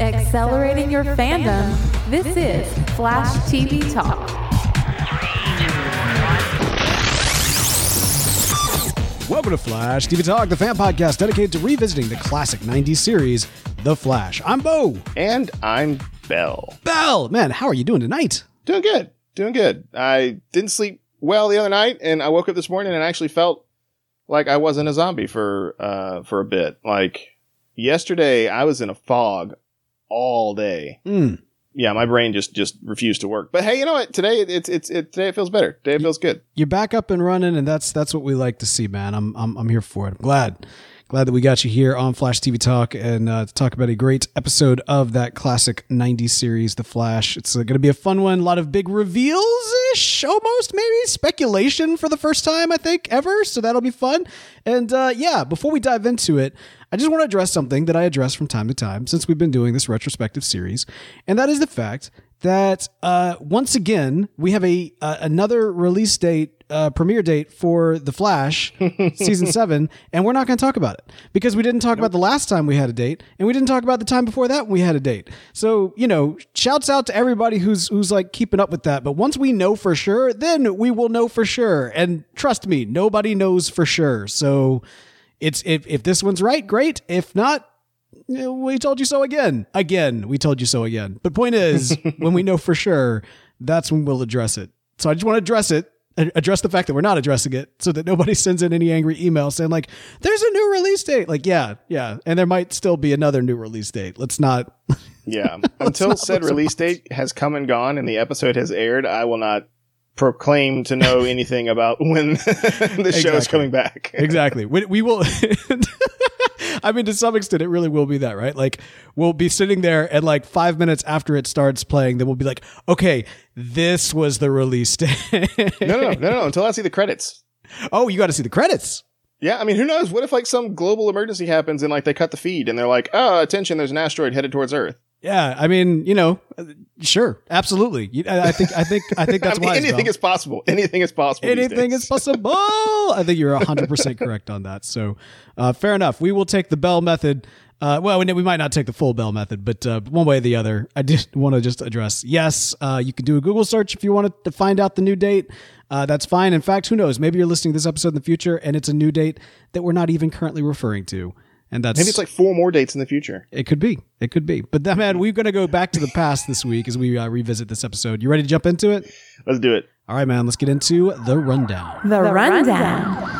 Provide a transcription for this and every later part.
Accelerating your fandom, this is Flash TV Talk. Welcome to Flash TV Talk, the fan podcast dedicated to revisiting the classic 90s series, The Flash. I'm Bo. And I'm Bell. Bell, man, how are you doing tonight? Doing good. Doing good. I didn't sleep well the other night, and I woke up this morning and actually felt like I wasn't a zombie for uh for a bit. Like yesterday, I was in a fog all day. Mm. Yeah, my brain just just refused to work. But hey, you know what? Today it's it's it, today it feels better. Today it feels good. You're back up and running, and that's that's what we like to see, man. I'm I'm I'm here for it. I'm glad. Glad that we got you here on Flash TV Talk and uh, to talk about a great episode of that classic 90s series, The Flash. It's uh, going to be a fun one. A lot of big reveals ish, almost maybe speculation for the first time, I think, ever. So that'll be fun. And uh, yeah, before we dive into it, I just want to address something that I address from time to time since we've been doing this retrospective series, and that is the fact that uh, once again we have a uh, another release date, uh, premiere date for The Flash season seven, and we're not going to talk about it because we didn't talk about the last time we had a date, and we didn't talk about the time before that when we had a date. So you know, shouts out to everybody who's who's like keeping up with that. But once we know for sure, then we will know for sure. And trust me, nobody knows for sure. So it's if if this one's right, great. If not, we told you so again. Again, we told you so again. But point is, when we know for sure, that's when we'll address it. So I just want to address it, address the fact that we're not addressing it, so that nobody sends in any angry emails saying like, "There's a new release date." Like, yeah, yeah, and there might still be another new release date. Let's not. Yeah. Until said release date has come and gone and the episode has aired, I will not proclaim to know anything about when the show is coming back. exactly. We, we will. I mean, to some extent, it really will be that, right? Like, we'll be sitting there, and like five minutes after it starts playing, then we'll be like, okay, this was the release date. No, no, no, no, no, until I see the credits. oh, you got to see the credits. Yeah, I mean, who knows? What if like some global emergency happens and like they cut the feed and they're like, "Oh, attention! There's an asteroid headed towards Earth." Yeah, I mean, you know, sure, absolutely. I I think, I think, I think that's I mean, wise. anything is possible. Anything is possible. anything is possible. I think you're 100% correct on that. So, uh, fair enough. We will take the Bell method. Uh, well, we we might not take the full Bell method, but uh, one way or the other, I did want to just address yes, uh, you can do a Google search if you want to find out the new date. Uh, that's fine. In fact, who knows? Maybe you're listening to this episode in the future and it's a new date that we're not even currently referring to. And that's Maybe it's like four more dates in the future. it could be. It could be. But that man, we're going to go back to the past this week as we uh, revisit this episode. You ready to jump into it? Let's do it. All right, man. Let's get into the rundown. The, rundown.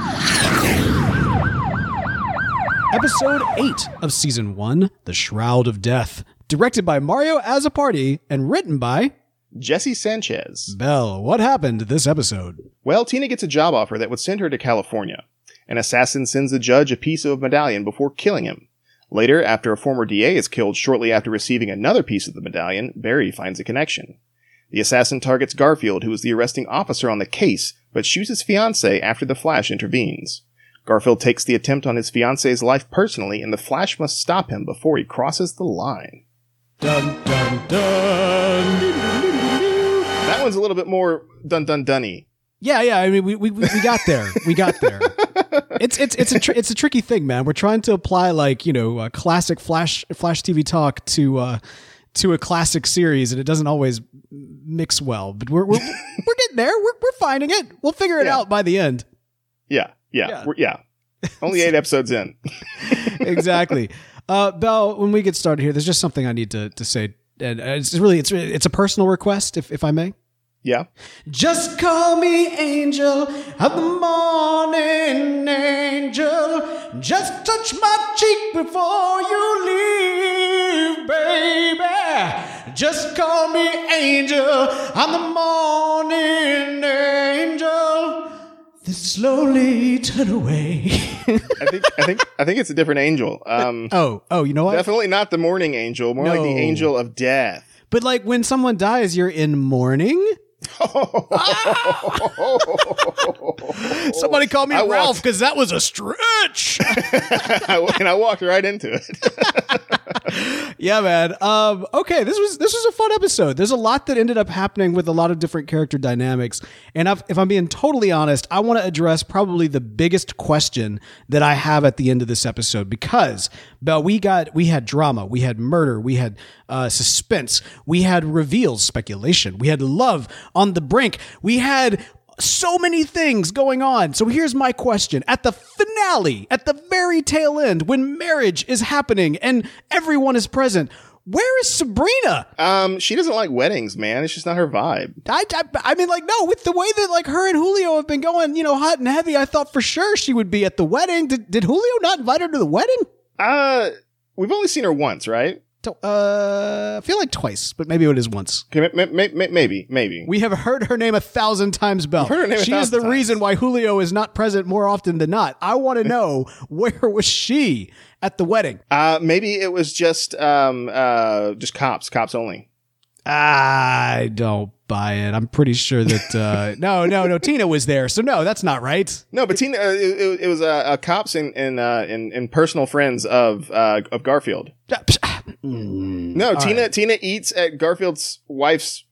Episode 8 of Season 1, The Shroud of Death. Directed by Mario Azzopardi and written by Jesse Sanchez. Bell. What happened this episode? Well, Tina gets a job offer that would send her to California. An assassin sends the judge a piece of a medallion before killing him. Later, after a former DA is killed shortly after receiving another piece of the medallion, Barry finds a connection. The assassin targets Garfield, who is the arresting officer on the case, but shoots his fiancee after the Flash intervenes. Garfield takes the attempt on his fiancee's life personally, and the Flash must stop him before he crosses the line. Dun, dun, dun. That one's a little bit more dun dun dunny. Yeah, yeah. I mean, we, we, we got there. We got there. It's it's it's a tr- it's a tricky thing, man. We're trying to apply like you know a classic Flash Flash TV talk to uh to a classic series, and it doesn't always mix well. But we're we're, we're getting there. We're we're finding it. We'll figure it Yeah. out by the end. Yeah, yeah, Yeah. yeah. Only eight episodes in. exactly. Uh, Bell, when we get started here, there's just something I need to, to say, and it's really it's it's a personal request, if if I may. Yeah. Just call me angel of the morning angel. Just touch my cheek before you leave, baby. Just call me angel of the morning angel. Then slowly turn away. I think I think I think it's a different angel. Um oh, oh, you know what? definitely not the morning angel, more like the angel of death. But like when someone dies, you're in mourning. Somebody called me I Ralph because that was a stretch. and I walked right into it. yeah, man. Um, okay, this was this was a fun episode. There's a lot that ended up happening with a lot of different character dynamics, and I've, if I'm being totally honest, I want to address probably the biggest question that I have at the end of this episode because, but we got we had drama, we had murder, we had uh, suspense, we had reveals, speculation, we had love on the brink, we had so many things going on. So here's my question. At the finale, at the very tail end, when marriage is happening and everyone is present, where is Sabrina? Um, she doesn't like weddings, man. It's just not her vibe. I, I, I mean, like, no, with the way that, like, her and Julio have been going, you know, hot and heavy, I thought for sure she would be at the wedding. Did, did Julio not invite her to the wedding? Uh, we've only seen her once, right? Uh, I feel like twice, but maybe it is once. Okay, ma- ma- ma- maybe, maybe. We have heard her name a thousand times, Bell. heard her name a she is the thousand reason why Julio is not present more often than not. I want to know where was she at the wedding? Uh, maybe it was just um uh just cops, cops only. I don't buy it. I'm pretty sure that uh, no, no, no. Tina was there, so no, that's not right. No, but Tina, uh, it, it, was uh, uh, cops and and, uh, and and personal friends of uh, of Garfield. Mm, No, Tina right. Tina eats at Garfield's wife's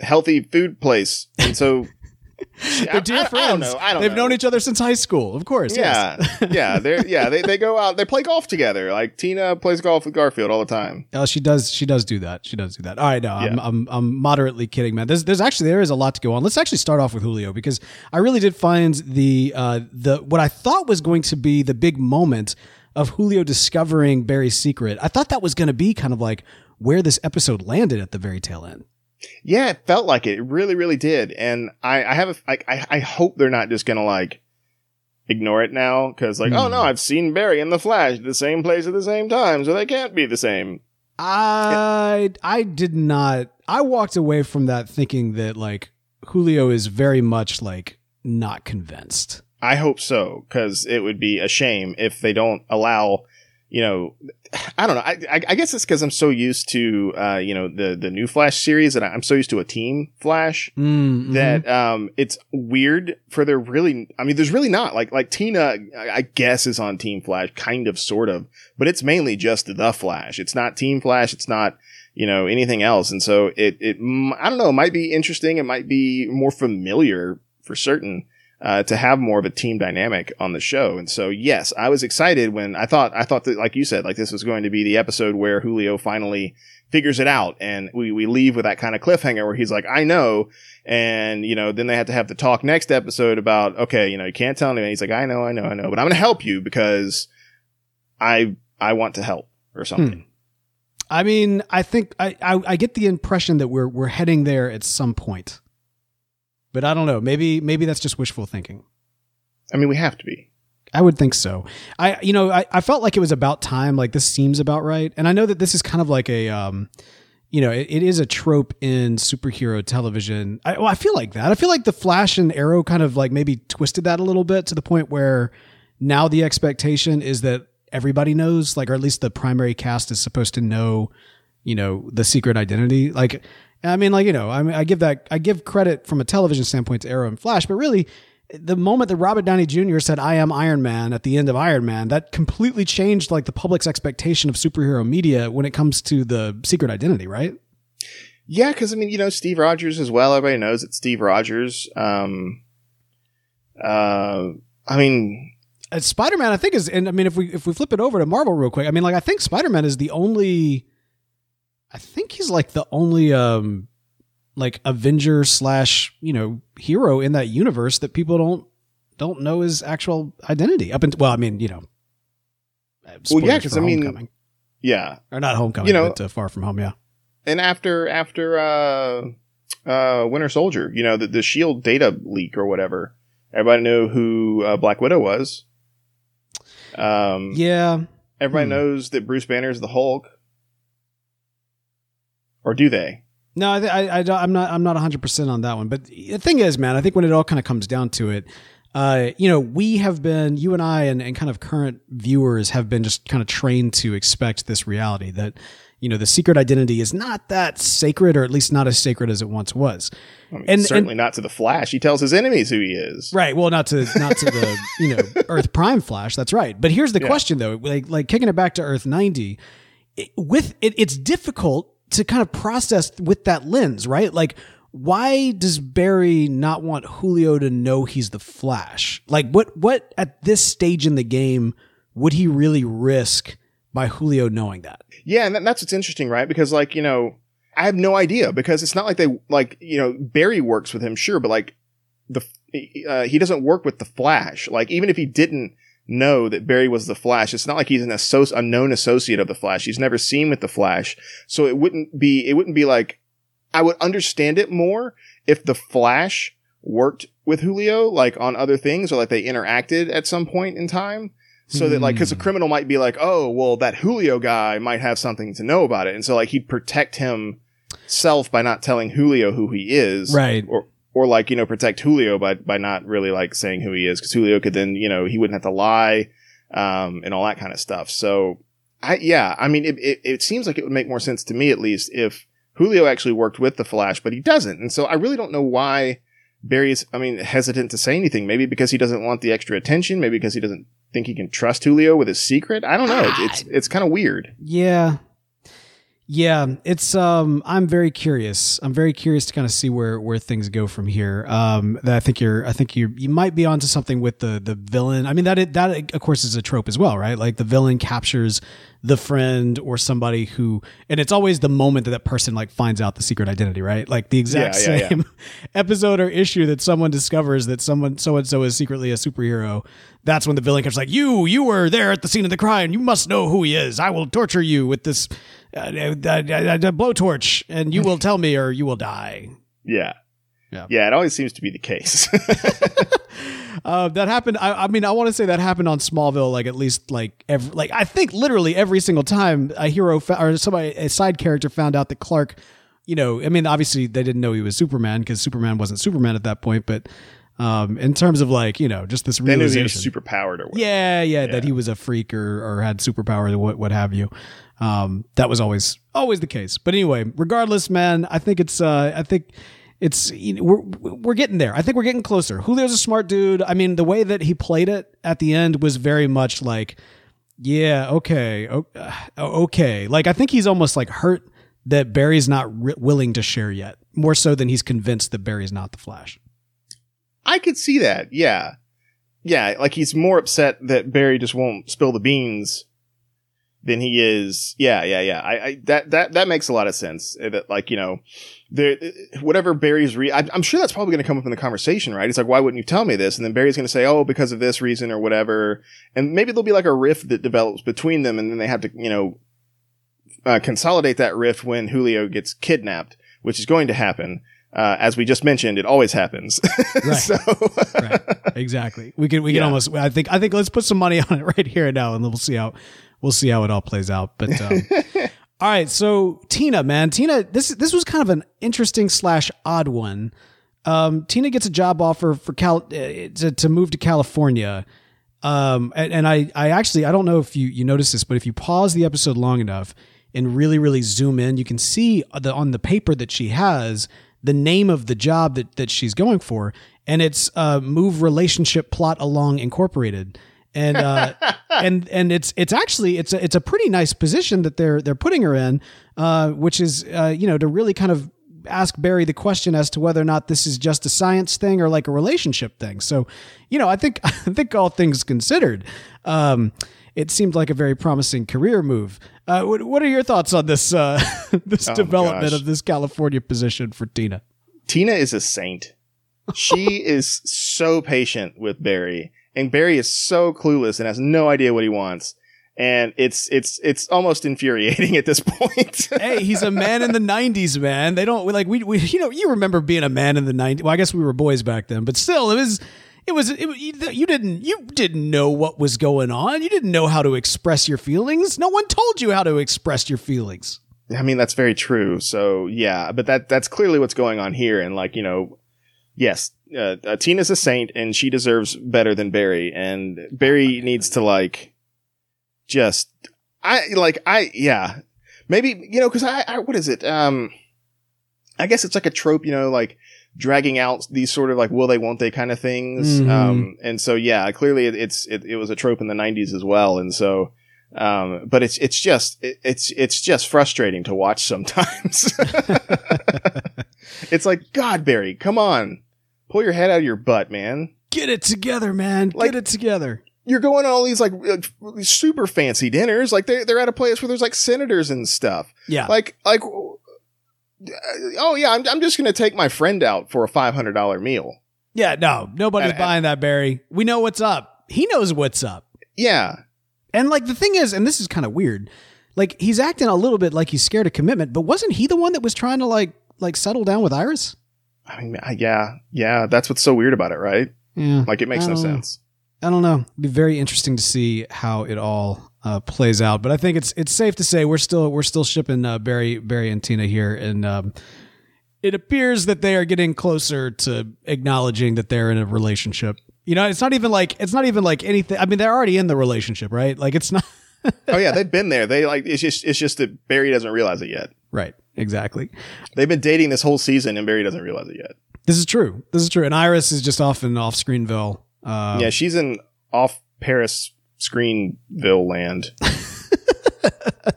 healthy food place, and so she- They're dear I, friends. I don't know. I don't They've know. known each other since high school, of course. Yeah, yes. yeah, they're yeah they they go out they play golf together. Like Tina plays golf with Garfield all the time. Oh, she does. She does do that. She does do that. All right, no, I'm, I'm, I'm moderately kidding, man. There's, there's actually there is a lot to go on. Let's actually start off with Julio because I really did find the, uh, the what I thought was going to be the big moment of Julio discovering Barry's secret. I thought that was going to be kind of like where this episode landed at the very tail end. Yeah, it felt like it. It really, really did. And I, I have a, I, I I hope they're not just gonna like ignore it now because like, oh Hmm. no, I've seen Barry and the Flash at the same place at the same time, so they can't be the same. I I did not. I walked away from that thinking that like Julio is very much like not convinced. I hope so because it would be a shame if they don't allow. You know, I don't know. I, I, I guess it's because I'm so used to, uh, you know, the the new Flash series, and I'm so used to a team Flash Mm, that um it's weird for there really I mean there's really not like like Tina I guess is on Team Flash kind of sort of but it's mainly just the Flash it's not Team Flash it's not you know anything else and so it it I don't know it might be interesting it might be more familiar for certain uh, to have more of a team dynamic on the show and so yes I was excited when I thought I thought that like you said like this was going to be the episode where Julio finally figures it out and we, we leave with that kind of cliffhanger where he's like I know and, you know, then they had to have the talk next episode about, okay, you know, you can't tell anyone. He's like, I know, I know, I know, but I'm going to help you because I, I want to help or something. I mean, I think I, I I get the impression that we're we're heading there at some point, but I don't know. Maybe maybe that's just wishful thinking. I mean, we have to be. I would think so. I you know I, I felt like it was about time. Like this seems about right, and I know that this is kind of like a um, you know, it, it is a trope in superhero television. I, well, I feel like that. I feel like the Flash and Arrow kind of like maybe twisted that a little bit to the point where now the expectation is that everybody knows, like, or at least the primary cast is supposed to know, you know, the secret identity. Like, I mean, like, you know, I mean, I give that, I give credit from a television standpoint to Arrow and Flash, but really, the moment that Robert Downey Jr. said, I am Iron Man at the end of Iron Man, that completely changed like the public's expectation of superhero media when it comes to the secret identity, right? Yeah. Cause I mean, you know, Steve Rogers as well. Everybody knows it's Steve Rogers. Um, uh, I mean, Spider Man, I think is, and I mean, if we if we flip it over to Marvel real quick, I mean, like I think Spider Man is the only, I think he's like the only um, like Avenger slash you know hero in that universe that people don't don't know his actual identity. Up until well, I mean, you know, uh, Well, yeah, spoilers 'cause for I mean, yeah. or not Homecoming, you know- but uh, Far From Home, yeah. And after, after, uh, uh, Winter Soldier, you know, the, the shield data leak or whatever, everybody knew who uh, Black Widow was. Um, Yeah, everybody Hmm. knows that Bruce Banner is the Hulk. Or do they? No, I, I, I I'm not. I'm not 100 percent on that one. But the thing is, man, I think when it all kind of comes down to it, uh, you know, we have been, you and I, and, and kind of current viewers have been just kind of trained to expect this reality that, you know, the secret identity is not that sacred, or at least not as sacred as it once was. I mean, And- certainly not to the Flash. He tells his enemies who he is. Right. Well, not to not to the you know Earth Prime Flash. That's right. But here's the Yeah. question though, like like kicking it back to Earth ninety. it, with it, it's difficult to kind of process with that lens, right? Like, why does Barry not want Julio to know he's the Flash? Like, what what at this stage in the game would he really risk by Julio knowing that? Yeah, and that's what's interesting, right? Because like you know, I have no idea because it's not like they like you know Barry works with him, sure, but like the uh, he doesn't work with the Flash. Like even if he didn't know that Barry was the Flash, it's not like he's an associ- a known associate of the Flash. He's never seen with the Flash, so it wouldn't be it wouldn't be like I would understand it more if the Flash worked with Julio like on other things or like they interacted at some point in time so that like because a Hmm. criminal might be like oh well that julio guy might have something to know about it and so like he'd protect himself by not telling julio who he is Right. or or like you know protect julio by by not really like saying who he is because julio could then you know he wouldn't have to lie um and all that kind of stuff so i yeah i mean it, it, it seems like it would make more sense to me at least if julio actually worked with the flash but he doesn't and so i really don't know why Barry's, I mean, hesitant to say anything. Maybe because he doesn't want the extra attention. Maybe because he doesn't think he can trust Julio with his secret. I don't know. It's it's, it's kind of weird. Yeah. Yeah, it's um I'm very curious. I'm very curious to kind of see where where things go from here. Um that I think you're I think you you might be onto something with the the villain. I mean that it, that of course is a trope as well, right? Like the villain captures the friend or somebody who and it's always the moment that that person like finds out the secret identity, right? Like the exact Yeah, yeah, yeah. same episode or issue that someone discovers that someone so and so is secretly a superhero. That's when the villain comes like, "You, you were there at the scene of the crime. You must know who he is. I will torture you with this uh, uh, uh, uh, blowtorch, and you will tell me, or you will die." Yeah. Yeah. Yeah. It always seems to be the case. Uh, that happened. I, I mean, I want to say that happened on Smallville, like at least like every, like I think literally every single time a hero fa- or somebody a side character found out that Clark, you know, I mean, obviously they didn't know he was Superman because Superman wasn't Superman at that point, but um, in terms of like you know just this they knew he was realization, super powered or whatever. yeah, yeah, Yeah. that he was a freak or, or had superpowers or what, what have you. Um, that was always always the case. But anyway, regardless, man, I think it's uh, I think it's you know, we're we're getting there. I think we're getting closer. Julio's a smart dude. I mean, the way that he played it at the end was very much like, yeah, okay, uh, okay. Like I think he's almost like hurt that Barry's not ri willing to share yet, more so than he's convinced that Barry's not the Flash. I could see that. Yeah. Yeah. Like he's more upset that Barry just won't spill the beans than he is. Yeah. Yeah. Yeah. I, I that, that, that makes a lot of sense. Uh, That like, you know, there, whatever Barry's re, I, I'm sure that's probably going to come up in the conversation, right? It's like, why wouldn't you tell me this? And then Barry's going to say, oh, because of this reason or whatever. And maybe there'll be like a rift that develops between them. And then they have to, you know, uh, consolidate that rift when Julio gets kidnapped, which is going to happen. Uh, as we just mentioned, it always happens. Right. so, right exactly we can we can Yeah. almost i think i think let's put some money on it right here and now and we'll see how we'll see how it all plays out but um, all right so tina man tina this this was kind of an interesting slash odd one um, tina gets a job offer for cal uh, to, to move to california um, and, and I, I actually, I don't know if you, you notice this, but if you pause the episode long enough and really, really zoom in, you can see the, on the paper that she has the name of the job that, that she's going for. And it's, uh, Move Relationship Plot Along Incorporated. And, uh, and, and it's, it's actually, it's a, it's a pretty nice position that they're, they're putting her in, uh, which is, uh, you know, to really kind of ask Barry the question as to whether or not this is just a science thing or like a relationship thing. So, you know, I think I think all things considered, um, it seemed like a very promising career move. Uh, what, what are your thoughts on this uh, this Oh, development of this California position for Tina? Tina is a saint. She is so patient with Barry, and Barry is so clueless and has no idea what he wants. And it's it's it's almost infuriating at this point. hey, he's a man in the '90s, man. They don't like we, we you know you remember being a man in the '90s. Well, I guess we were boys back then, but still, it was it was it, you you didn't you didn't know what was going on. You didn't know how to express your feelings. No one told you how to express your feelings. I mean, that's very true. So yeah, but that that's clearly what's going on here. And like you know, yes, uh, uh, Tina's a saint, and she deserves better than Barry. And Barry needs to like just I like I yeah maybe you know because I, I what is it um I guess it's like a trope you know like dragging out these sort of like will they won't they kind of things Mhm. um and so yeah clearly it, it's it, it was a trope in the 90s as well and so Um, but it's it's just it, it's it's just frustrating to watch sometimes. it's like God, Barry, come on, pull your head out of your butt, man. Get it together, man. Like- Get it together. You're going on all these like uh, super fancy dinners, like they're, they're at a place where there's like senators and stuff. Yeah. Like like, Uh, oh yeah, I'm I'm just gonna take my friend out for a five hundred dollar meal. yeah, no. Nobody's And- buying that, Barry. We know what's up. He knows what's up. Yeah, And like the thing is, and this is kind of weird, like he's acting a little bit like he's scared of commitment, but wasn't he the one that was trying to like like settle down with Iris? I mean, yeah, yeah. That's what's so weird about it, right? Yeah. Like it makes no sense. I don't know. It'd be very interesting to see how it all uh, plays out. But I think it's it's safe to say we're still we're still shipping uh, Barry Barry and Tina here, and um, it appears that they are getting closer to acknowledging that they're in a relationship. You know, it's not even like it's not even like anything. I mean, they're already in the relationship, right? Like it's not oh yeah, they've been there. They like it's just it's just that Barry doesn't realize it yet. right. Exactly. They've been dating this whole season, and Barry doesn't realize it yet. This is true. This is true. And Iris is just off in off Screenville. Uh, yeah, she's in off Paris Screenville land.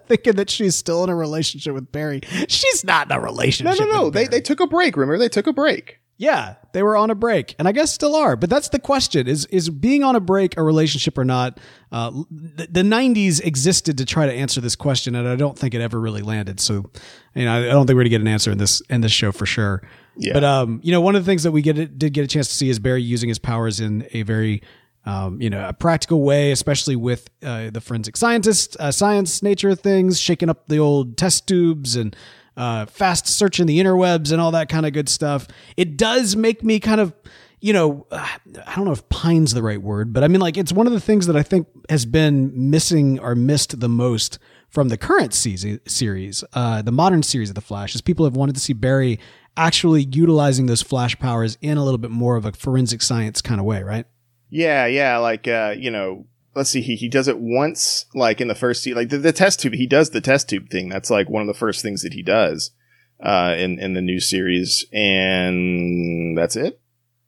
thinking that she's still in a relationship with Barry. She's not in a No, relationship. no, no. with They they took a break. Remember, they took a break. Yeah, they were on a break, and I guess still are. But that's the question: is is being on a break a relationship or not? Uh, the, the '90s existed to try to answer this question, and I don't think it ever really landed. So, you know, I don't think we're gonna get an answer in this in this show for sure. Yeah. But um, you know, one of the things that we get did get a chance to see is Barry using his powers in a very um, you know, a practical way, especially with uh, the forensic scientist, uh, science nature of things, shaking up the old test tubes and uh, fast searching the interwebs and all that kind of good stuff. It does make me kind of, you know, I don't know if pine's the right word, but I mean, like, it's one of the things that I think has been missing or missed the most from the current season, series, uh, the modern series of The Flash, is people have wanted to see Barry actually utilizing those Flash powers in a little bit more of a forensic science kind of way, right? Yeah, yeah. Like uh, you know, let's see. He he does it once, like in the first like the, the test tube. He does the test tube thing. That's like one of the first things that he does uh, in in the new series, and that's it.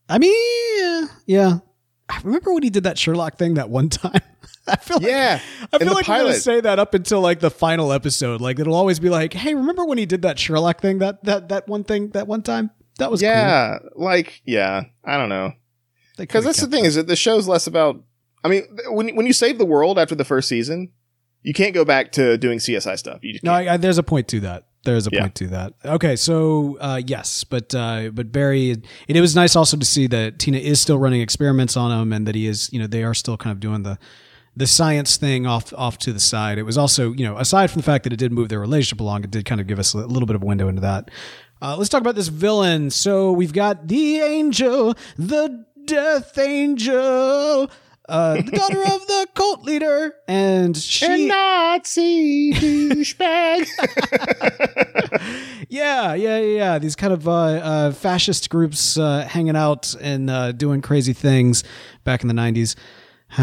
I mean, yeah. I remember when he did that Sherlock thing that one time. I feel like, Yeah, I feel like we're gonna say that up until like the final episode. Like it'll always be like, "Hey, remember when he did that Sherlock thing? That that that one thing that one time? That was cool." yeah. Like yeah, I don't know. Because that's the kept thing is that the show's less about. I mean, when when you save the world after the first season, you can't go back to doing CSI stuff. You just No. I, I, there's a point to that. There's a Yeah. point to that. Okay, so uh, yes, but uh, but Barry, and it was nice also to see that Tina is still running experiments on him, and that he is, you know, they are still kind of doing the the science thing off off to the side. It was also, you know, aside from the fact that it did move their relationship along, it did kind of give us a little bit of a window into that. Uh, let's talk about this villain. So we've got the angel, the death angel. Uh, the daughter of the cult leader, and she And Nazi douchebag. Yeah, yeah, yeah, yeah. These kind of uh, uh, fascist groups uh, hanging out and uh, doing crazy things back in the '90s.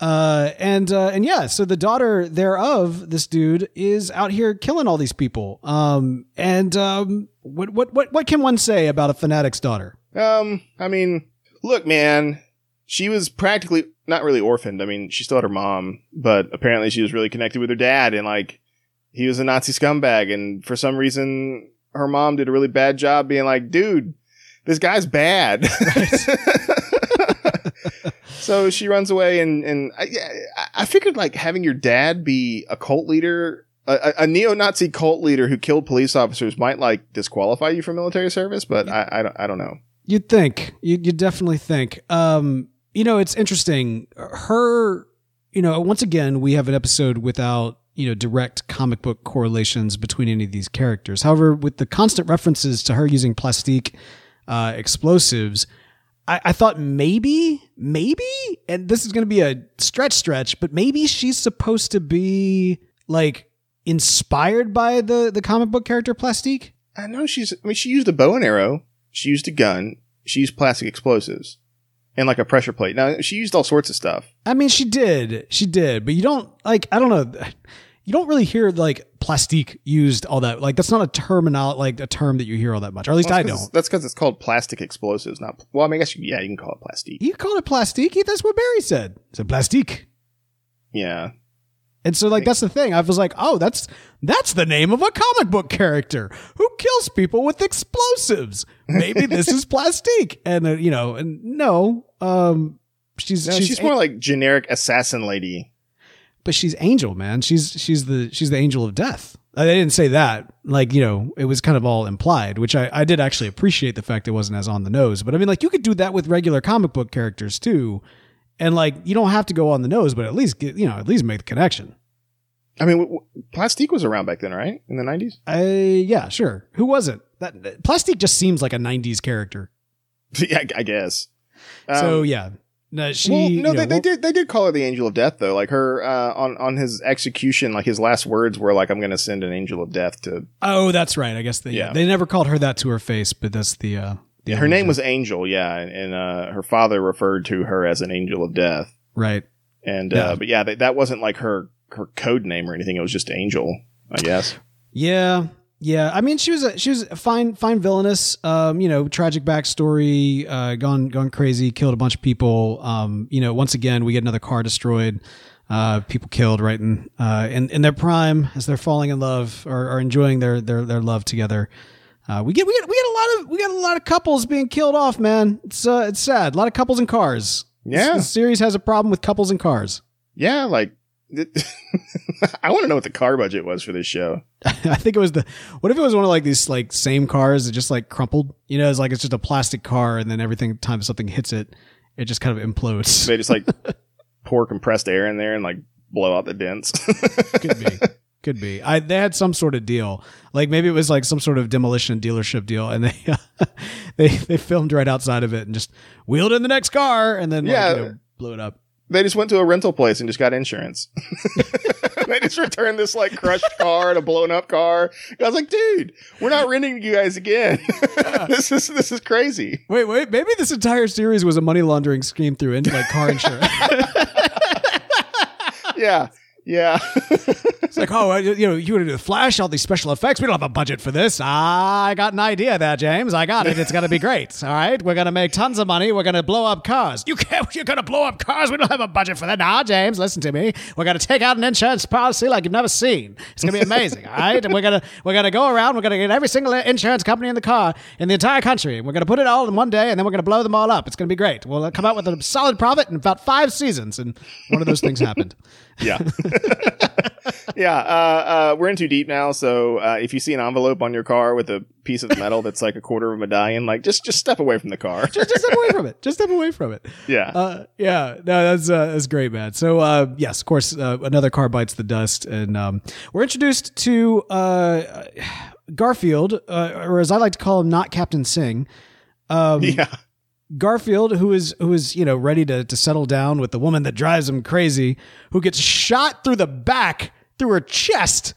uh, and uh, and yeah, so the daughter thereof, this dude is out here killing all these people. Um, and um, what what what what can one say about a fanatic's daughter? Um, I mean, look, man, she was practically not really orphaned. I mean, she still had her mom, but apparently she was really connected with her dad, and like he was a Nazi scumbag, and for some reason, her mom did a really bad job being like, dude, this guy's bad. so she runs away, and and I, I- figured like having your dad be a cult leader. A, a- neo-Nazi cult leader who killed police officers might like disqualify you from military service, but I, I don't I don't know. You'd think. You you definitely think. Um, you know, it's interesting. Her, you know, once again, we have an episode without you know direct comic book correlations between any of these characters. However, with the constant references to her using plastique uh, explosives, I, I thought maybe, maybe, and this is going to be a stretch, stretch, but maybe she's supposed to be like inspired by the the comic book character Plastique. I know she's. I mean, she used a bow and arrow. She used a gun. She used plastic explosives, and like a pressure plate. Now she used all sorts of stuff. I mean, she did, she did, but you don't like. I don't know. You don't really hear like plastique used all that. Like that's not a terminal, like a term that you hear all that much. Or at least Well, I don't. That's because it's called plastic explosives. Not well. I mean, I guess you, yeah, you can call it plastique. You call it plastique? That's what Barry said. It's a plastique. Yeah, And so like that's the thing. I was like, "Oh, that's that's the name of a comic book character who kills people with explosives. Maybe this is Plastique." And uh, you know, and no, um she's No, she's, she's, more like generic assassin lady. but she's Angel, man. She's she's the she's the angel of death. I didn't say that. Like, you know, it was kind of all implied, which I, I did actually appreciate the fact it wasn't as on the nose. But I mean, like, you could do that with regular comic book characters too. And like, you don't have to go on the nose, but at least get, you know, at least make the connection. I mean, w- w- Plastique was around back then, right? In the nineties. I, yeah, sure. Who was it? That Plastique just seems like a 90s character. yeah, I- guess. so Um, yeah. No, she, well, no, you know, they, they well- did. They did call her the Angel of Death, though. Like her uh, on on his execution, like his last words were like, "I'm going to send an angel of death to." Oh, that's right. I guess they, yeah. Yeah. They never called her that to her face, but that's the, uh, the Her name was Angel, yeah, and, and uh, her father referred to her as an angel of death. right. And Yeah. uh, but yeah, that, that wasn't like her her code name or anything. It was just Angel, I guess. Yeah, yeah. I mean, she was a she was a fine, fine villainous. Um, you know, tragic backstory. Uh, gone, gone crazy. Killed a bunch of people. Um, you know, once again, we get another car destroyed. Uh, people killed right in uh in, in their prime as they're falling in love or, or enjoying their their their love together. Uh, we get we get we get a lot of we got a lot of couples being killed off, man. It's uh, it's sad. A lot of couples in cars. Yeah. this series has a problem with couples in cars. Yeah, like I want to know what the car budget was for this show. I think it was the. What if it was one of like these like same cars that just like crumpled? You know, it's like it's just a plastic car, and then every time something hits it, it just kind of implodes. They just like pour compressed air in there and like blow out the dents. Could be. Could be. I they had some sort of deal. Like maybe it was like some sort of demolition dealership deal, and they they they filmed right outside of it and just wheeled in the next car, and then like, Yeah. you know, blew it up. they just went to a rental place and just got insurance. they just returned this like crushed car and a blown up car. I was like, dude, we're not renting you guys again. this is this is crazy. Wait, wait. Maybe this entire series was a money laundering scheme through into like car insurance. Yeah. Yeah. It's like, oh, you know, you want to do the Flash, all these special effects. We don't have a budget for this. Ah, I got an idea there, James. I got it. It's going to be great. All right, we're going to make tons of money. We're going to blow up cars. You can't. You're going to blow up cars. We don't have a budget for that. Nah, James, listen to me. We're going to take out an insurance policy like you've never seen. It's going to be amazing. all right, and we're going to we're going to go around. We're going to get every single insurance company in the car in the entire country. We're going to put it all in one day, and then we're going to blow them all up. It's going to be great. We'll come out with a solid profit in about five seasons. And one of those things happened. Yeah. yeah. Uh, uh, we're in too deep now. So uh, if you see an envelope on your car with a piece of metal that's like a quarter of a medallion, like just just step away from the car. Just just, step away from it. Just step away from it. yeah. Uh, yeah, no, that's uh, that's great, man. So, uh, yes, of course, uh, another car bites the dust, and um, we're introduced to uh, Garfield, uh, or as I like to call him, not Captain Singh. Um, yeah. Garfield, who is who is you know ready to to settle down with the woman that drives him crazy, who gets shot through the back through her chest,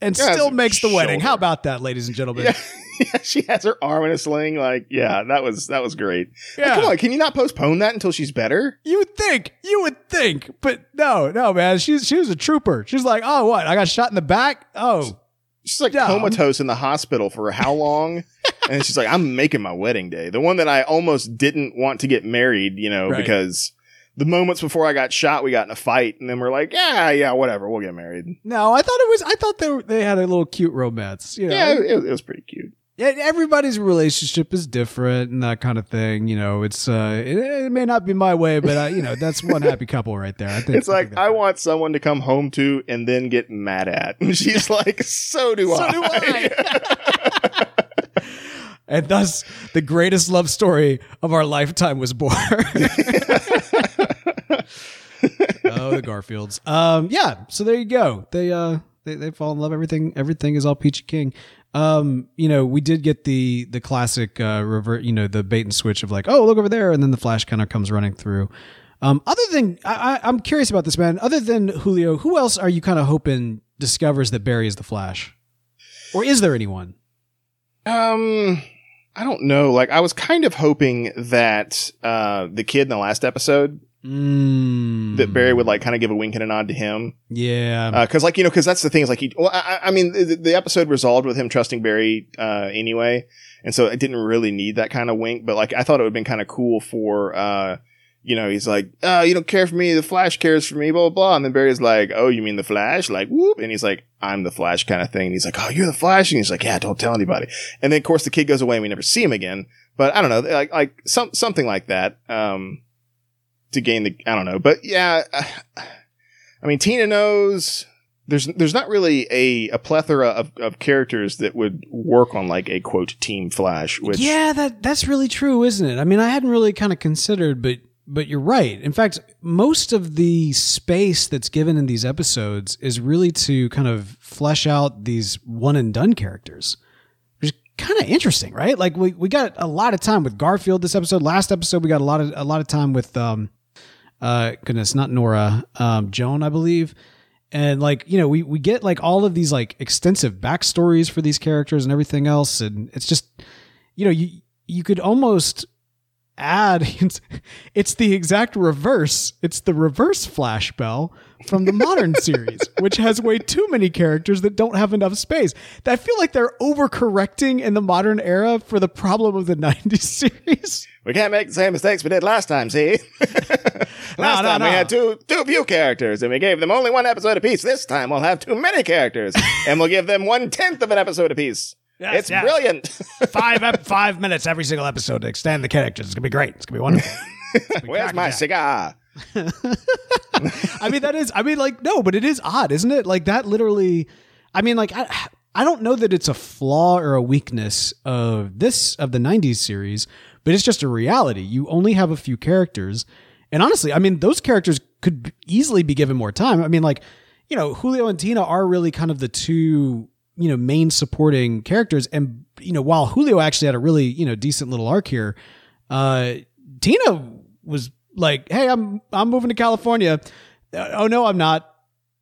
and Yeah, still makes the wedding. How about that, ladies and gentlemen? Yeah. yeah. She has her arm in a sling. Like, yeah, that was that was great. Like, Yeah. come on, can you not postpone that until she's better? You would think, you would think, but no, no, man. She's she was a trooper. She's like, oh, what? I got shot in the back. Oh, She's like Yeah. comatose in the hospital for how long? and she's like, I'm making my wedding day. The one that I almost didn't want to get married, you know, Right. because the moments before I got shot, we got in a fight, and then we're like, yeah, yeah, whatever, we'll get married. no, I thought it was. I thought they were, they had a little cute romance. You know? Yeah, it, it was pretty cute. Yeah, everybody's relationship is different and that kind of thing. You know, it's uh, it, it may not be my way, but uh, you know, that's one happy couple right there. I think It's like think I want someone to come home to and then get mad at. And she's like, so do So I. do I. and thus the greatest love story of our lifetime was born. oh, the Garfields. Um, yeah. So there you go. They uh, they they fall in love. Everything everything is all peachy king. Um, you know, we did get the the classic uh, revert. You know, the bait and switch of like, oh, look over there, and then the flash kind of comes running through. Um, other than I, I, I'm curious about this man. Other than Julio, who else are you kind of hoping discovers that Barry is the Flash, or is there anyone? Um, I don't know. Like, I was kind of hoping that uh, the kid in the last episode Mm, that Barry would like kind of give a wink and a nod to him. Yeah. because like you know because that's the thing is like he well I, I mean the, the episode resolved with him trusting barry uh anyway and so it didn't really need that kind of wink but like i thought it would have been kind of cool for uh you know, he's like, uh, you don't care for me. The Flash cares for me, blah, blah, blah. And then Barry's like, oh, you mean the Flash? Like, whoop. And he's like, I'm the Flash kind of thing. And he's like, oh, you're the Flash. And he's like, yeah, don't tell anybody. And then, of course, the kid goes away and we never see him again. But I don't know, like, like some, something like that, um, to gain the, I don't know. But yeah, I mean, Tina knows there's there's not really a, a plethora of, of characters that would work on like a quote team flash which yeah that that's really true isn't it? I mean i hadn't really kind of considered but but you're right. In fact most of the space that's given in these episodes is really to kind of flesh out these one and done characters which is kind of interesting right? Like we, we got a lot of time with garfield this episode. Last episode we got a lot of a lot of time with um uh goodness not nora um joan i believe. And like you know we we get like all of these like extensive backstories for these characters and everything else. And it's just you know you you could almost add it's, it's the exact reverse. It's the reverse flash bell from the modern series which has way too many characters that don't have enough space i feel like they're overcorrecting in the modern era for the problem of the 90s series we can't make the same mistakes we did last time, see? last No, no, time no. we had too too few characters and we gave them only one episode apiece. This time we'll have too many characters and we'll give them one tenth of an episode apiece. Yes, it's yes. brilliant. five ep- five minutes every single episode to extend the characters it's gonna be great it's gonna be wonderful Where's my cigar? I mean, that is, I mean, like, no, but it is odd, isn't it? Like, that literally, I mean, like, I, I don't know that it's a flaw or a weakness of this, of the 90s series, but it's just a reality. You only have a few characters. And honestly, I mean, those characters could easily be given more time. I mean, like, you know, Julio and Tina are really kind of the two, you know, main supporting characters. And, you know, while Julio actually had a really, you know, decent little arc here, uh, Tina was like, "Hey, I'm I'm moving to California." Uh, oh no, I'm not.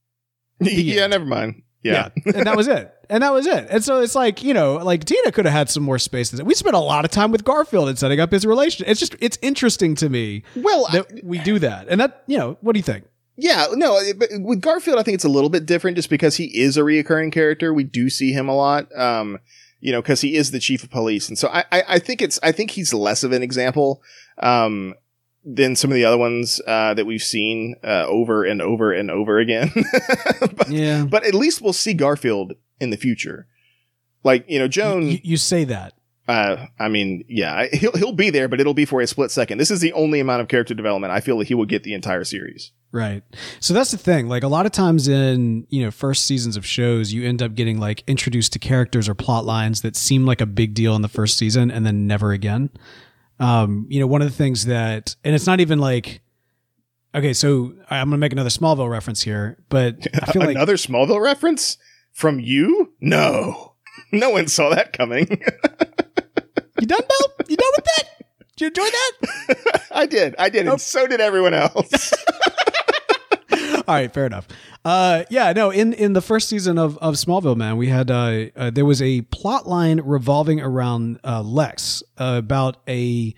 yeah, never mind. Yeah. and that was it. And that was it. And so it's like you know, like Tina could have had some more space. than that. We spent a lot of time with Garfield and setting up his relationship. It's just it's interesting to me Well, I- we do that. And that you know, what do you think? Yeah, no, but with Garfield, I think it's a little bit different just because he is a reoccurring character. We do see him a lot, um, you know, because he is the chief of police, and so I, I, I think it's, I think he's less of an example, um, than some of the other ones uh, that we've seen uh, over and over and over again. but, Yeah, but at least we'll see Garfield in the future. Like you know, Joan. you, you say that. Uh, I mean, yeah, he'll he'll be there, but it'll be for a split second. This is the only amount of character development I feel that he will get the entire series. Right. So that's the thing. Like a lot of times in, you know, first seasons of shows, you end up getting like introduced to characters or plot lines that seem like a big deal in the first season and then never again. Um, you know, one of the things that and it's not even like okay, so I'm gonna make another Smallville reference here, but I feel like Another Smallville reference from you? No, no one saw that coming. you done, Bill? You done with that? Did you enjoy that? I did, I did, and so did everyone else. All right, fair enough. Uh, yeah, no. In in the first season of of Smallville, man, we had uh, uh there was a plot line revolving around uh, Lex uh, about a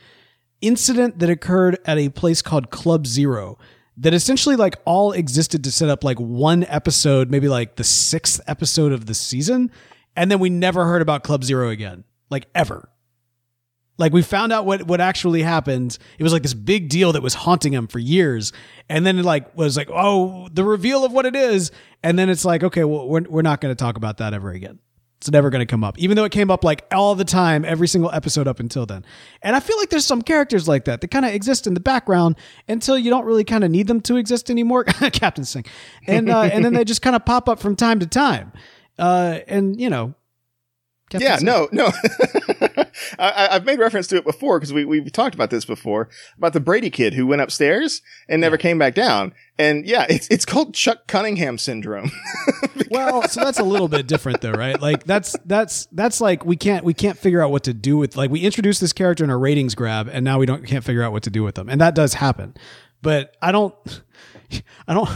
incident that occurred at a place called Club Zero that essentially like all existed to set up like one episode, maybe like the sixth episode of the season, and then we never heard about Club Zero again, like ever. Like we found out what what actually happened. It was like this big deal that was haunting him for years, and then it like was like, oh, the reveal of what it is, and then it's like, okay, well, we're we're not going to talk about that ever again. It's never going to come up, even though it came up like all the time, every single episode up until then. And I feel like there's some characters like that that kind of exist in the background until you don't really kind of need them to exist anymore. Captain Singh, and uh, and then they just kind of pop up from time to time, uh, and you know. Captain yeah, Singh. no, no. I, I- I've made reference to it before because we we've talked about this before about the Brady kid who went upstairs and never came back down. And yeah, it's it's called Chuck Cunningham syndrome. well so that's a little bit different though right? Like that's that's that's like we can't we can't figure out what to do with like we introduced this character in a ratings grab and now we don't can't figure out what to do with them and that does happen. But i don't i don't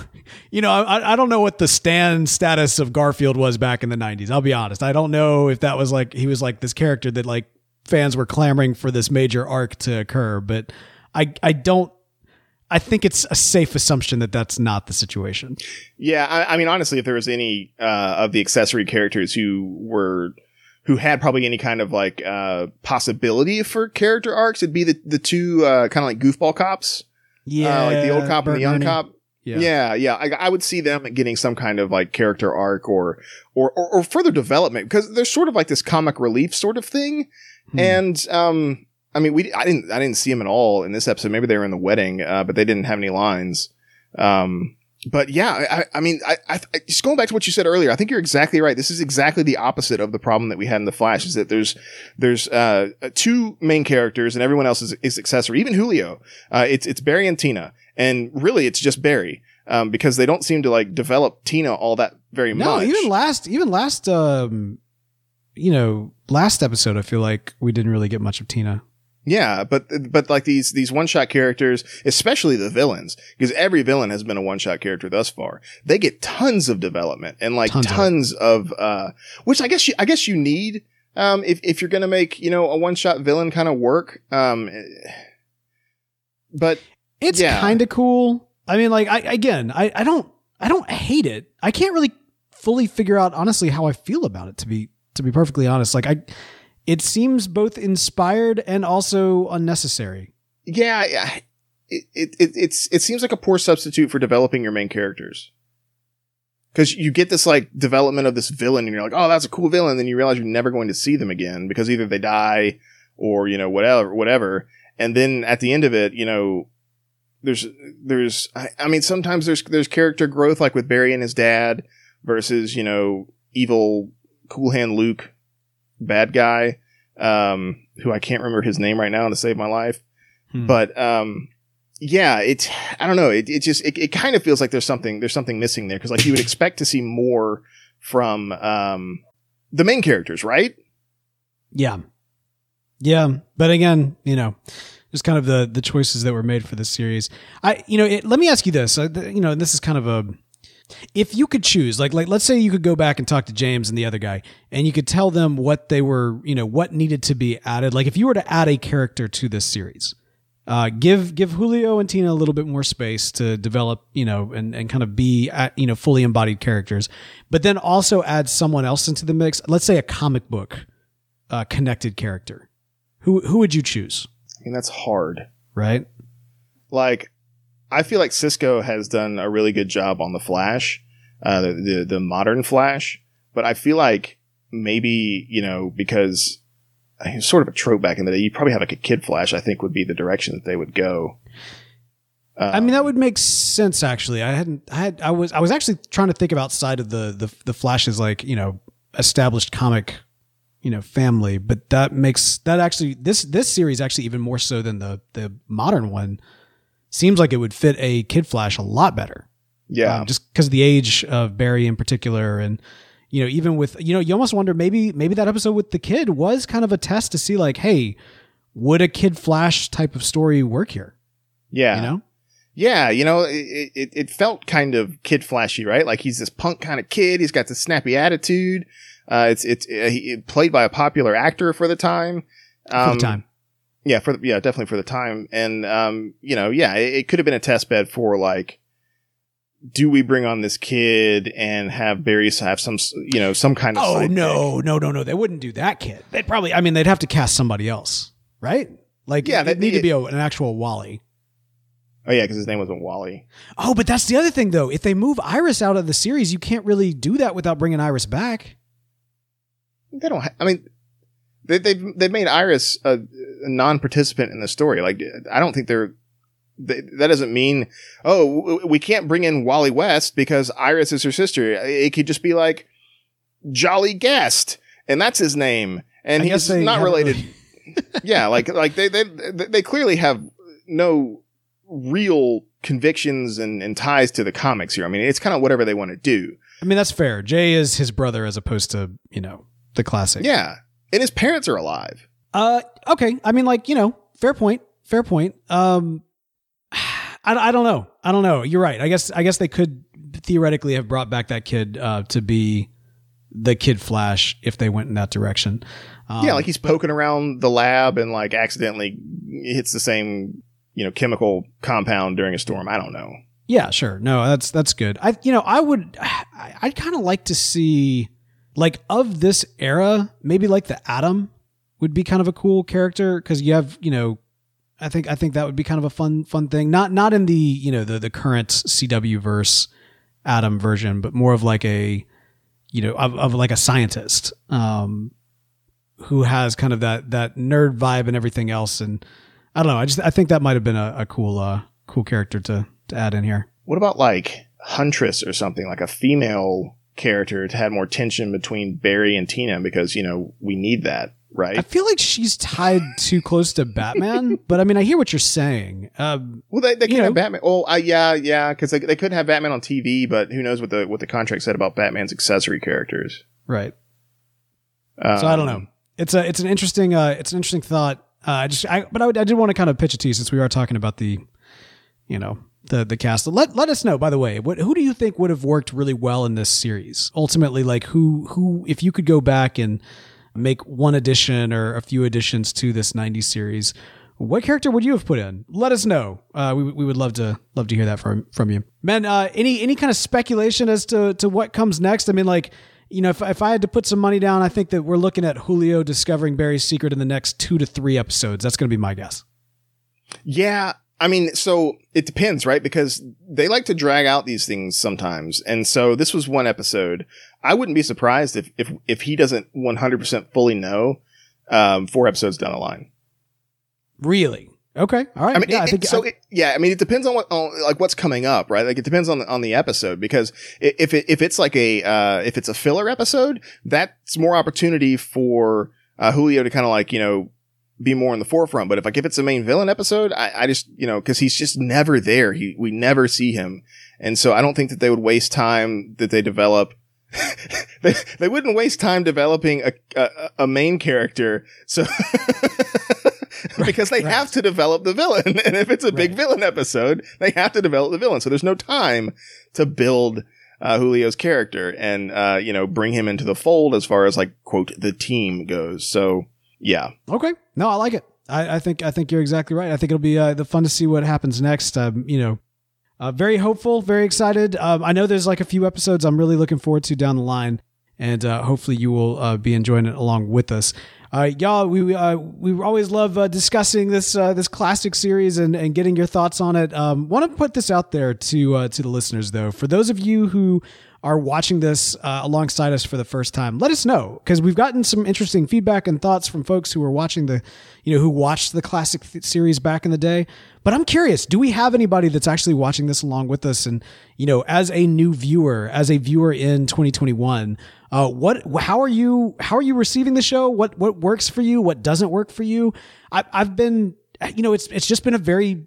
you know i, I don't know what the stand status of garfield was back in the 90s i'll be honest. I don't know if that was like he was like this character that like fans were clamoring for this major arc to occur but i i don't I think it's a safe assumption that that's not the situation. Yeah, I, I mean, honestly, if there was any uh, of the accessory characters who were who had probably any kind of like uh, possibility for character arcs, it'd be the the two uh, kind of like goofball cops. Yeah, uh, like the old cop and the young Ernie. cop. Yeah. Yeah, yeah. I, I would see them getting some kind of like character arc or, or or or further development because there's sort of like this comic relief sort of thing, Hmm. and um, I mean, we I didn't I didn't see them at all in this episode. Maybe they were in the wedding, uh, but they didn't have any lines. Um, but yeah, I, I- mean, I, I, I just going back to what you said earlier, I think you're exactly right. This is exactly the opposite of the problem that we had in the Flash. Is that there's there's uh, two main characters and everyone else is, is accessory. Even Julio, uh, it's it's Barry and Tina, and really it's just Barry. Um, because they don't seem to like develop Tina all that very No, much. No, even last, even last, um, you know, last episode, I feel like we didn't really get much of Tina. Yeah, but but like these these one shot characters, especially the villains, because every villain has been a one shot character thus far. They get tons of development and like Tons tons, of of, uh, which I guess you I guess you need um if if you're gonna make you know a one shot villain kind of work. Um, but It's Yeah. kind of cool. I mean, like, I again, I, I don't, I don't hate it. I can't really fully figure out honestly how I feel about it. To be, to be perfectly honest, like I, it seems both inspired and also unnecessary. yeah, it, it it it's it seems like a poor substitute for developing your main characters. Because you get this like development of this villain, and you're like, "Oh, that's a cool villain." Then you realize you're never going to see them again because either they die, or you know whatever, whatever. And then at the end of it, you know, there's there's I, I mean sometimes there's there's character growth like with Barry and his dad versus you know evil cool hand Luke, bad guy, um, who I can't remember his name right now to save my life. Hmm. But um, yeah, it's I don't know. It it just it, it kind of feels like there's something there's something missing there because like you would expect to see more from um the main characters, right? Yeah. Yeah. But again, you know, just kind of the the choices that were made for this series. I, you know, it, let me ask you this. Uh, you know, this is kind of a if you could choose, like, like let's say you could go back and talk to James and the other guy, and you could tell them what they were, you know, what needed to be added. Like, if you were to add a character to this series, uh, give give Julio and Tina a little bit more space to develop, you know, and, and kind of be at, you know fully embodied characters, but then also add someone else into the mix. Let's say a comic book uh, connected character. Who who would you choose? I mean that's hard. Right? Like I feel like Cisco has done a really good job on the Flash, uh, the, the the modern Flash, but I feel like maybe you know because it's sort of a trope back in the day. You probably have like a kid Flash. I think would be the direction that they would go. Uh, I mean, that would make sense. Actually, I hadn't. I had. I was. I was actually trying to think about side of the the the Flash's like you know established comic, you know, family. But that makes that actually this this series actually even more so than the the modern one. Seems like it would fit a kid Flash a lot better. yeah, um, just because of the age of Barry in particular, and you know, even with you know, you almost wonder maybe maybe that episode with the kid was kind of a test to see like, hey, would a kid Flash type of story work here? yeah, You know. Yeah, you know, it, it, it felt kind of kid flashy, right? Like he's this punk kind of kid. He's got this snappy attitude. Uh, it's it's uh, he, played by a popular actor for the time. For Um, the time. Yeah, for the, yeah, definitely for the time. And um, you know, yeah, it, it could have been a test bed for like, do we bring on this kid and have Barry have some, you know, some kind of? Oh no, no, no, no! They wouldn't do that kid. They'd probably. I mean, they'd have to cast somebody else, right? Like, Yeah, that- need to be a, an actual Wally. Oh yeah, because his name wasn't Wally. Oh, but that's the other thing, though. If they move Iris out of the series, you can't really do that without bringing Iris back. They don't. Ha- I mean, they, they've they've made Iris a, a non-participant in the story. Like, I don't think they're. They, that doesn't mean oh we can't bring in Wally West because Iris is her sister. It could just be like Jolly Guest, and that's his name, and I he's not related. yeah, like like they they they clearly have no real convictions and, and ties to the comics here. I mean, it's kind of whatever they want to do. I mean, that's fair. Jay is his brother as opposed to you know the classic. Yeah, and his parents are alive. Uh, okay. I mean, like you know, fair point. Fair point. Um, I, I don't know. I don't know. You're right. I guess I guess they could theoretically have brought back that kid uh, to be the kid Flash if they went in that direction. Um, yeah, like he's poking around the lab and like accidentally hits the same you know chemical compound during a storm. I don't know. Yeah, sure. No, that's that's good. I you know, I would I, I'd kind of like to see like of this era, maybe like the Atom would be kind of a cool character cuz you have, you know, I think I think that would be kind of a fun fun thing. Not not in the you know the the current CW verse Atom version, but more of like a you know of, of like a scientist um, who has kind of that that nerd vibe and everything else. And I don't know. I just I think that might have been a, a cool uh, cool character to to add in here. What about like Huntress or something like a female character to have more tension between Barry and Tina because you know we need that, right? I feel like she's tied too close to Batman, but I mean, I hear what you're saying. Um, well, they, they can have know- Batman. Oh, uh, yeah, yeah, because they, they could have Batman on TV, but who knows what the what the contract said about Batman's accessory characters? right. Um, So I don't know. It's a it's an interesting uh it's an interesting thought. Uh, I just I but I, would- I did want to kind of pitch it to you since we are talking about the, you know the the cast. Let let us know by the way. What who do you think would have worked really well in this series? Ultimately, like who who if you could go back and make one addition or a few additions to this '90s series. What character would you have put in? Let us know. Uh, we, we would love to love to hear that from from you, man. Uh, any any kind of speculation as to to what comes next? I mean, like you know, if if I had to put some money down, I think that we're looking at Julio discovering Barry's secret in the next two to three episodes. That's going to be my guess. Yeah, I mean, so it depends, right? Because they like to drag out these things sometimes, and so this was one episode. I wouldn't be surprised if if if he doesn't one hundred percent fully know um, four episodes down the line. Really? Okay. All right. I mean, yeah, it- I think so. I- it, yeah, I mean, it depends on what, on, like what's coming up, right? Like, it depends on the, on the episode because if it, if it's like a uh, if it's a filler episode, that's more opportunity for uh, Julio to kind of like you know be more in the forefront. But if like if it's a main villain episode, I, I just you know because he's just never there. He we never see him, and so I don't think that they would waste time that they develop. they, they wouldn't waste time developing a a, a main character. So because they right. have to develop the villain. And if it's a big Right. villain episode, they have to develop the villain. So there's no time to build uh, Julio's character and, uh, you know, bring him into the fold as far as like, quote, the team goes. So yeah. Okay. No, I like it. I, I think I think you're exactly right. I think it'll be uh, the fun to see what happens next. Um, you know, uh, very hopeful, very excited. Um, I know there's like a few episodes I'm really looking forward to down the line, and uh, hopefully you will uh, be enjoying it along with us. Uh, y'all, we uh, we always love uh, discussing this uh, this classic series and, and getting your thoughts on it. Um, Want to put this out there to uh, to the listeners though. For those of you who are watching this uh, alongside us for the first time, let us know because we've gotten some interesting feedback and thoughts from folks who were watching the, you know, who watched the classic th- series back in the day. But I'm curious, do we have anybody that's actually watching this along with us? And you know, as a new viewer, as a viewer in 2021, uh, what, how are you, how are you receiving the show? What, what works for you? What doesn't work for you? I, I've been, you know, it's it's just been a very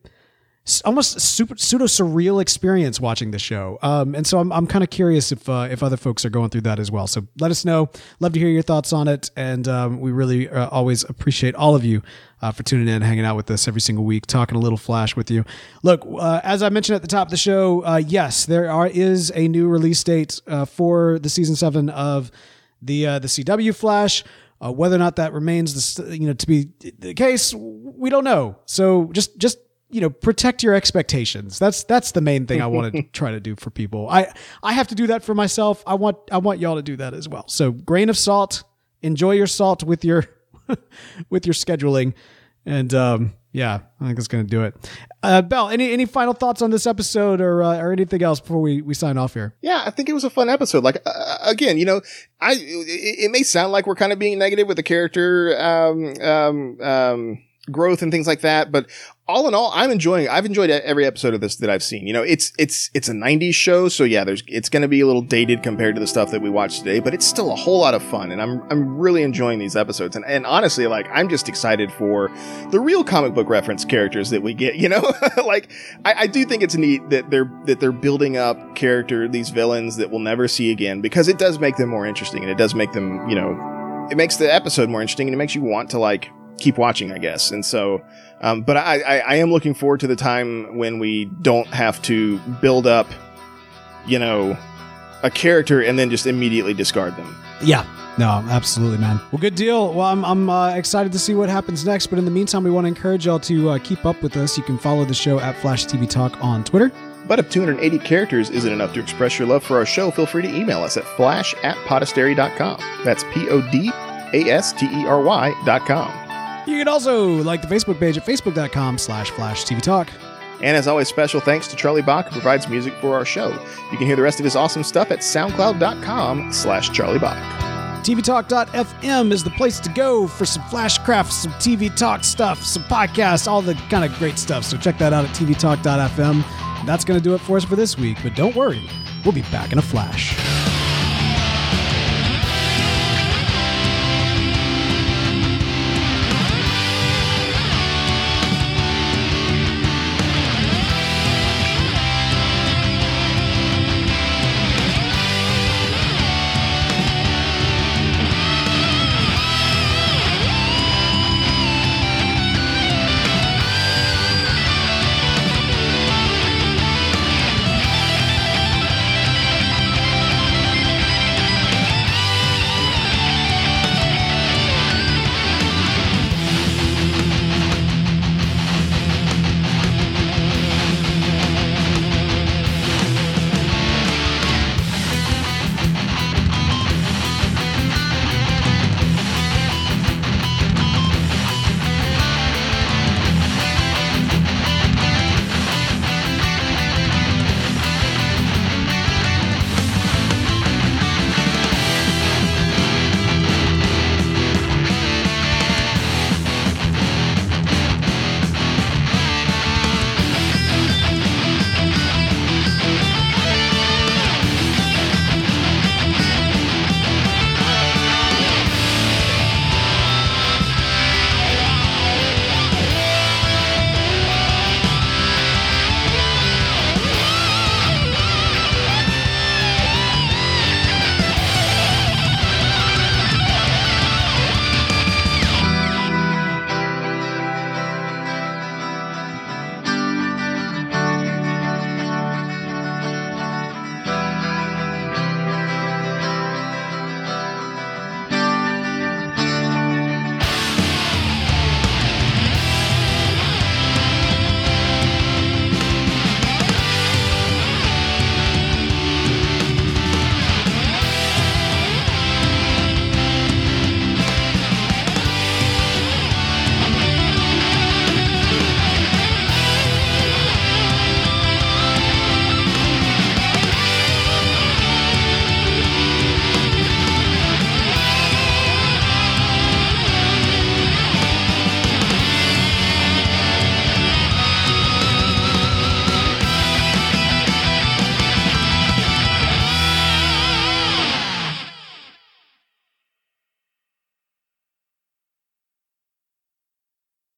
almost super pseudo surreal experience watching the show. Um, and so I'm, I'm kind of curious if uh, if other folks are going through that as well. So let us know. Love to hear your thoughts on it, and um, we really uh, always appreciate all of you uh, for tuning in, hanging out with us every single week, talking a little flash with you. Look, uh, as I mentioned at the top of the show, uh, yes, there are is a new release date uh, for the season seven of the the CW Flash. Whether or not that remains the you know to be the case, we don't know. So just just you know protect your expectations. That's that's the main thing I want to try to do for people. I I have to do that for myself. I want I want y'all to do that as well. So grain of salt. Enjoy your salt with your with your scheduling, and um, yeah, I think that's going to do it. Uh, Bell, any any final thoughts on this episode or uh, or anything else before we we sign off here? Yeah, I think it was a fun episode. Like uh, again, you know, I it, it may sound like we're kind of being negative with the character um, um, um, growth and things like that, but all in all, I'm enjoying. I've enjoyed every episode of this that I've seen. You know, it's it's it's a '90s show, so yeah, there's it's going to be a little dated compared to the stuff that we watch today, but it's still a whole lot of fun, and I'm I'm really enjoying these episodes. And and honestly, like I'm just excited for the real comic book reference characters that we get. You know, like I, I do think it's neat that they're that they're building up character these villains that we'll never see again because it does make them more interesting, and it does make them you know it makes the episode more interesting, and it makes you want to like keep watching, I guess. And so, um, but I, I, I am looking forward to the time when we don't have to build up, you know, a character and then just immediately discard them. Yeah. No, absolutely, man. Well, good deal. Well, I'm, I'm uh, excited to see what happens next. But in the meantime, we want to encourage y'all to uh, keep up with us. You can follow the show at Flash TV Talk on Twitter. But if 280 characters isn't enough to express your love for our show, feel free to email us at flash at podastery.com. That's P O D A S T E R Y dot com. You can also like the Facebook page at facebook.com slash flash TV Talk. And as always, special thanks to Charlie Bach, who provides music for our show. You can hear the rest of his awesome stuff at soundcloud.com slash Charlie Bach. TVTalk.fm is the place to go for some Flashcraft, some TV Talk stuff, some podcasts, all the kind of great stuff. So check that out at TVTalk.fm. That's going to do it for us for this week, but don't worry, we'll be back in a flash.